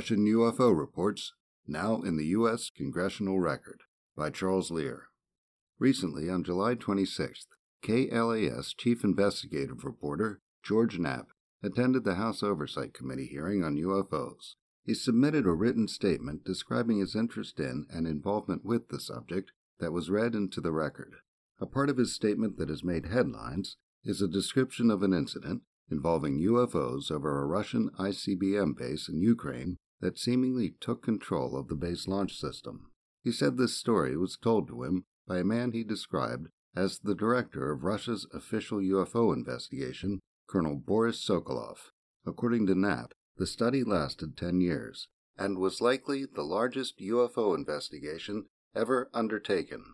Russian UFO Reports, now in the U.S. Congressional Record, by Charles Lear. Recently, on July 26th, KLAS Chief Investigative Reporter George Knapp attended the House Oversight Committee hearing on UFOs. He submitted a written statement describing his interest in and involvement with the subject that was read into the record. A part of his statement that has made headlines is a description of an incident involving UFOs over a Russian ICBM base in Ukraine that seemingly took control of the base launch system. He said this story was told to him by a man he described as the director of Russia's official UFO investigation, Colonel Boris Sokolov. According to Knapp, the study lasted 10 years and was likely the largest UFO investigation ever undertaken.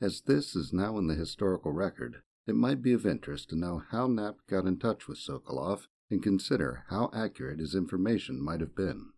As this is now in the historical record, it might be of interest to know how Knapp got in touch with Sokolov and consider how accurate his information might have been.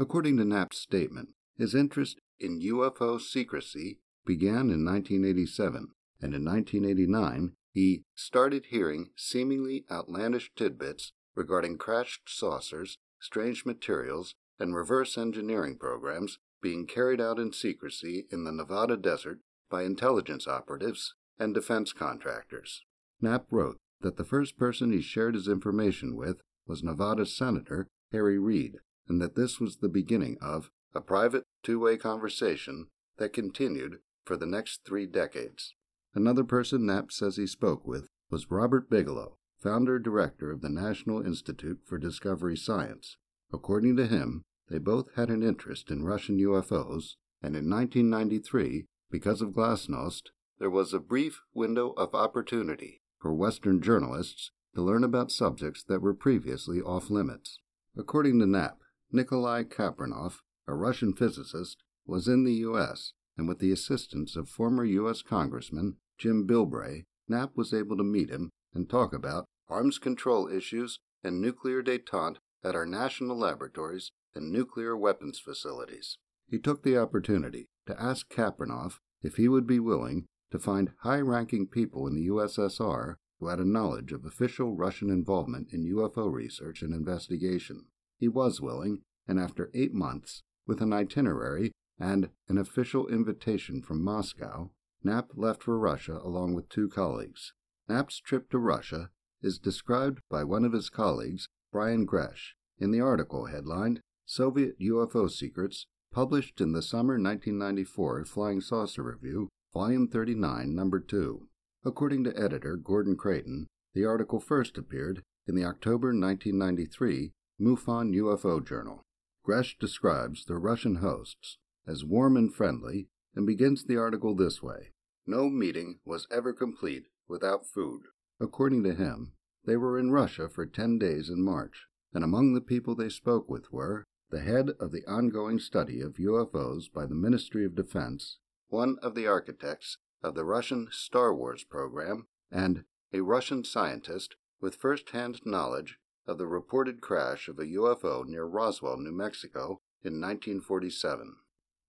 According to Knapp's statement, his interest in UFO secrecy began in 1987, and in 1989 he started hearing seemingly outlandish tidbits regarding crashed saucers, strange materials, and reverse engineering programs being carried out in secrecy in the Nevada desert by intelligence operatives and defense contractors. Knapp wrote that the first person he shared his information with was Nevada Senator Harry Reid, and that this was the beginning of a private two way conversation that continued for the next three decades. Another person Knapp says he spoke with was Robert Bigelow, founder director of the National Institute for Discovery Science. According to him, they both had an interest in Russian UFOs, and in 1993, because of Glasnost, there was a brief window of opportunity for Western journalists to learn about subjects that were previously off limits. According to Knapp, Nikolai Kapranov, a Russian physicist, was in the U.S., and with the assistance of former U.S. Congressman Jim Bilbray, Knapp was able to meet him and talk about arms control issues and nuclear detente at our national laboratories and nuclear weapons facilities. He took the opportunity to ask Kapranov if he would be willing to find high ranking people in the USSR who had a knowledge of official Russian involvement in UFO research and investigation. He was willing, and after eight months, with an itinerary and an official invitation from Moscow, Knapp left for Russia along with two colleagues. Knapp's trip to Russia is described by one of his colleagues, Bryan Gresh, in the article headlined Soviet UFO Secrets, published in the summer 1994 Flying Saucer Review Volume 39, Number 2. According to editor Gordon Creighton, the article first appeared in the October 1993 MUFON UFO Journal. Gresh describes the Russian hosts as warm and friendly and begins the article this way No meeting was ever complete without food. According to him, they were in Russia for 10 days in March, and among the people they spoke with were the head of the ongoing study of UFOs by the Ministry of Defense one of the architects of the Russian Star Wars program, and a Russian scientist with first hand knowledge of the reported crash of a UFO near Roswell, New Mexico in 1947.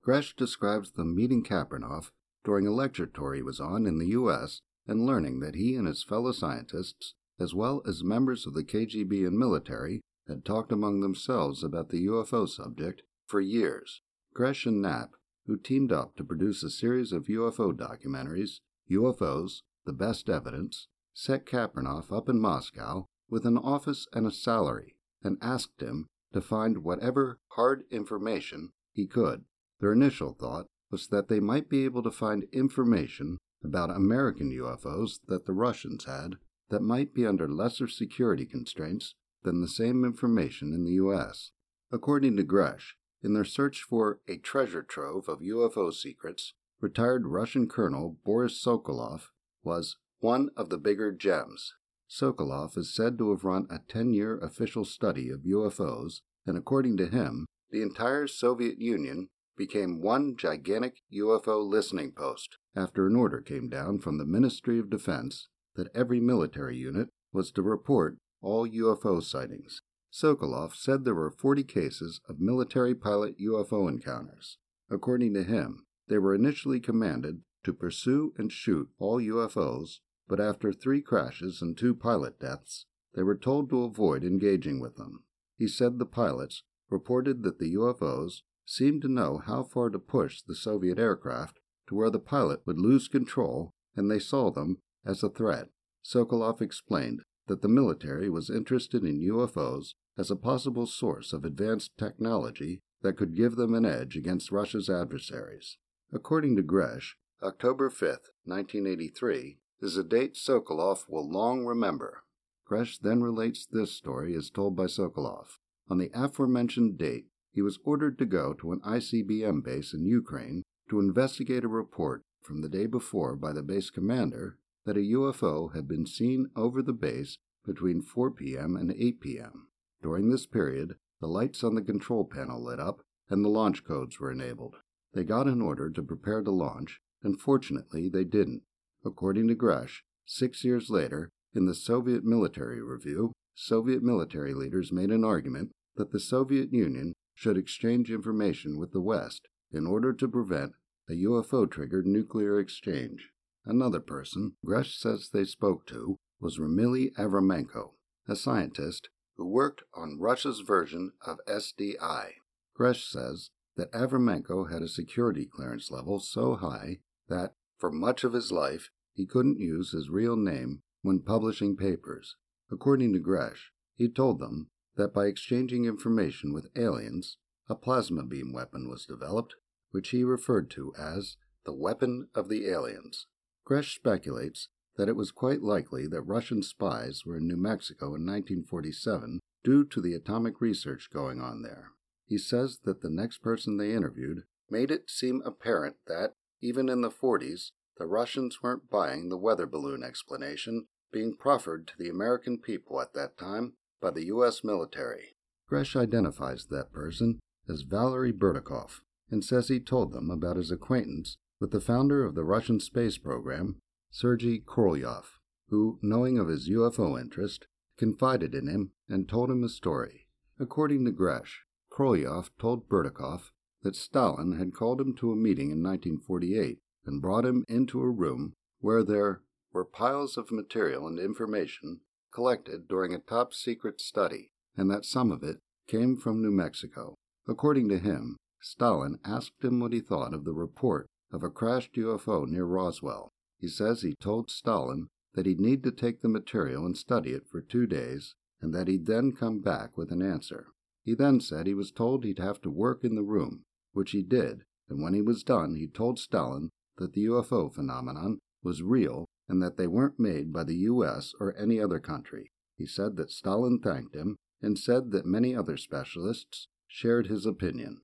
Gresh describes them meeting Kapranov during a lecture tour he was on in the U.S. and learning that he and his fellow scientists, as well as members of the KGB and military, had talked among themselves about the UFO subject for years. Gresh and Knapp who teamed up to produce a series of UFO documentaries, UFOs, The Best Evidence, set Kapranov up in Moscow with an office and a salary, and asked him to find whatever hard information he could. Their initial thought was that they might be able to find information about American UFOs that the Russians had that might be under lesser security constraints than the same information in the U.S. According to Gresh, in their search for a treasure trove of UFO secrets, retired Russian Colonel Boris Sokolov was one of the bigger gems. Sokolov is said to have run a 10 year official study of UFOs, and according to him, the entire Soviet Union became one gigantic UFO listening post after an order came down from the Ministry of Defense that every military unit was to report all UFO sightings. Sokolov said there were 40 cases of military pilot UFO encounters. According to him, they were initially commanded to pursue and shoot all UFOs, but after three crashes and two pilot deaths, they were told to avoid engaging with them. He said the pilots reported that the UFOs seemed to know how far to push the Soviet aircraft to where the pilot would lose control and they saw them as a threat. Sokolov explained that the military was interested in UFOs as a possible source of advanced technology that could give them an edge against Russia's adversaries. According to Gresh, October 5, 1983, is a date Sokolov will long remember. Gresh then relates this story as told by Sokolov. On the aforementioned date, he was ordered to go to an ICBM base in Ukraine to investigate a report from the day before by the base commander that a UFO had been seen over the base between 4 p.m. and 8 p.m. During this period, the lights on the control panel lit up and the launch codes were enabled. They got an order to prepare to launch, and fortunately they didn't. According to Gresh, six years later, in the Soviet Military Review, Soviet military leaders made an argument that the Soviet Union should exchange information with the West in order to prevent a UFO triggered nuclear exchange. Another person Gresh says they spoke to was Ramily Avramenko, a scientist who worked on Russia's version of SDI. Gresh says that Avramenko had a security clearance level so high that, for much of his life, he couldn't use his real name when publishing papers. According to Gresh, he told them that by exchanging information with aliens, a plasma beam weapon was developed, which he referred to as the weapon of the aliens. Gresh speculates that it was quite likely that Russian spies were in New Mexico in 1947 due to the atomic research going on there. He says that the next person they interviewed made it seem apparent that, even in the 40s, the Russians weren't buying the weather balloon explanation being proffered to the American people at that time by the U.S. military. Gresh identifies that person as Valery Burdakov and says he told them about his acquaintance with the founder of the Russian space program, Sergei Korolyov, who, knowing of his UFO interest, confided in him and told him a story. According to Gresh, Korolyov told Burdakov that Stalin had called him to a meeting in 1948 and brought him into a room where there were piles of material and information collected during a top secret study, and that some of it came from New Mexico. According to him, Stalin asked him what he thought of the report of a crashed UFO near Roswell. He says he told Stalin that he'd need to take the material and study it for two days, and that he'd then come back with an answer. He then said he was told he'd have to work in the room, which he did, and when he was done, he told Stalin that the UFO phenomenon was real and that they weren't made by the U.S. or any other country. He said that Stalin thanked him and said that many other specialists shared his opinion.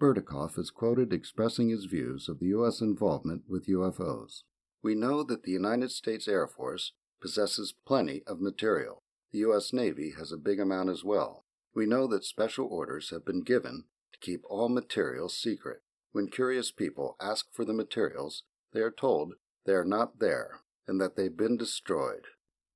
Burdakov is quoted expressing his views of the U.S. involvement with UFOs. We know that the United States Air Force possesses plenty of material. The U.S. Navy has a big amount as well. We know that special orders have been given to keep all materials secret. When curious people ask for the materials, they are told they are not there and that they've been destroyed.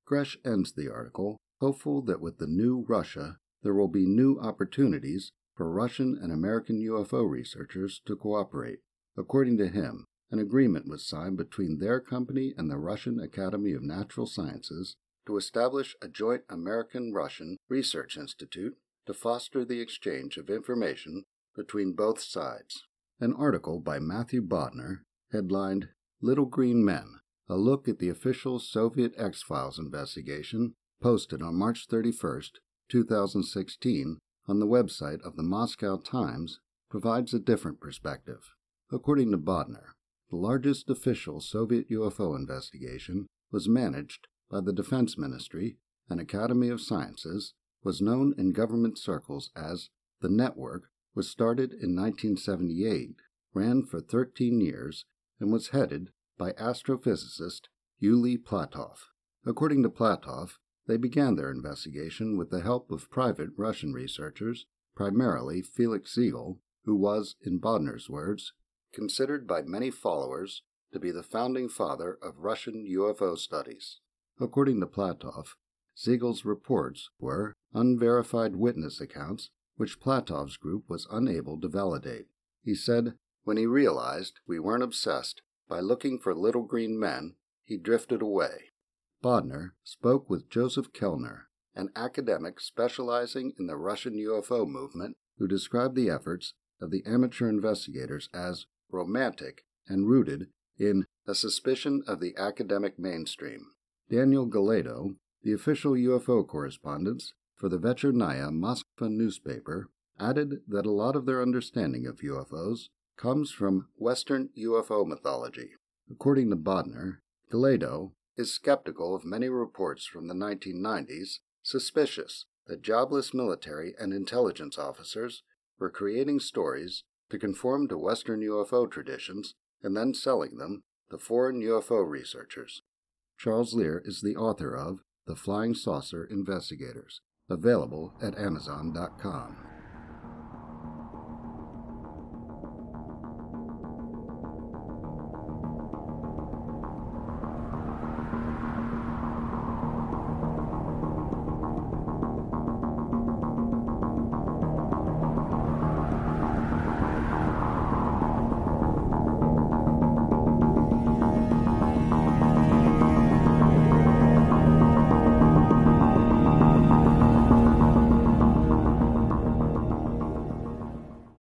Gresh ends the article, hopeful that with the new Russia, there will be new opportunities for Russian and American UFO researchers to cooperate. According to him, an agreement was signed between their company and the Russian Academy of Natural Sciences to establish a joint American Russian research institute to foster the exchange of information between both sides. An article by Matthew Bodner, headlined Little Green Men a look at the official Soviet X Files investigation, posted on March 31, 2016, on the website of the Moscow Times, provides a different perspective. According to Bodner, the largest official Soviet UFO investigation was managed by the Defense Ministry and Academy of Sciences, was known in government circles as the Network, was started in 1978, ran for 13 years, and was headed by astrophysicist Yuli Platov. According to Platov, they began their investigation with the help of private Russian researchers, primarily Felix Siegel, who was, in Bodner's words, considered by many followers to be the founding father of Russian UFO studies. According to Platov, Siegel's reports were unverified witness accounts which Platov's group was unable to validate. He said, When he realized we weren't obsessed by looking for little green men, he drifted away. Bodner spoke with Joseph Kellner, an academic specializing in the Russian UFO movement, who described the efforts of the amateur investigators as romantic and rooted in a suspicion of the academic mainstream. Daniel Galedo, the official UFO correspondent for the Vechernaya Moskva newspaper, added that a lot of their understanding of UFOs comes from Western UFO mythology. According to Bodner, Galedo is skeptical of many reports from the 1990s, suspicious that jobless military and intelligence officers were creating stories to conform to Western UFO traditions and then selling them to foreign UFO researchers. Charles Lear is the author of The Flying Saucer Investigators, available at Amazon.com.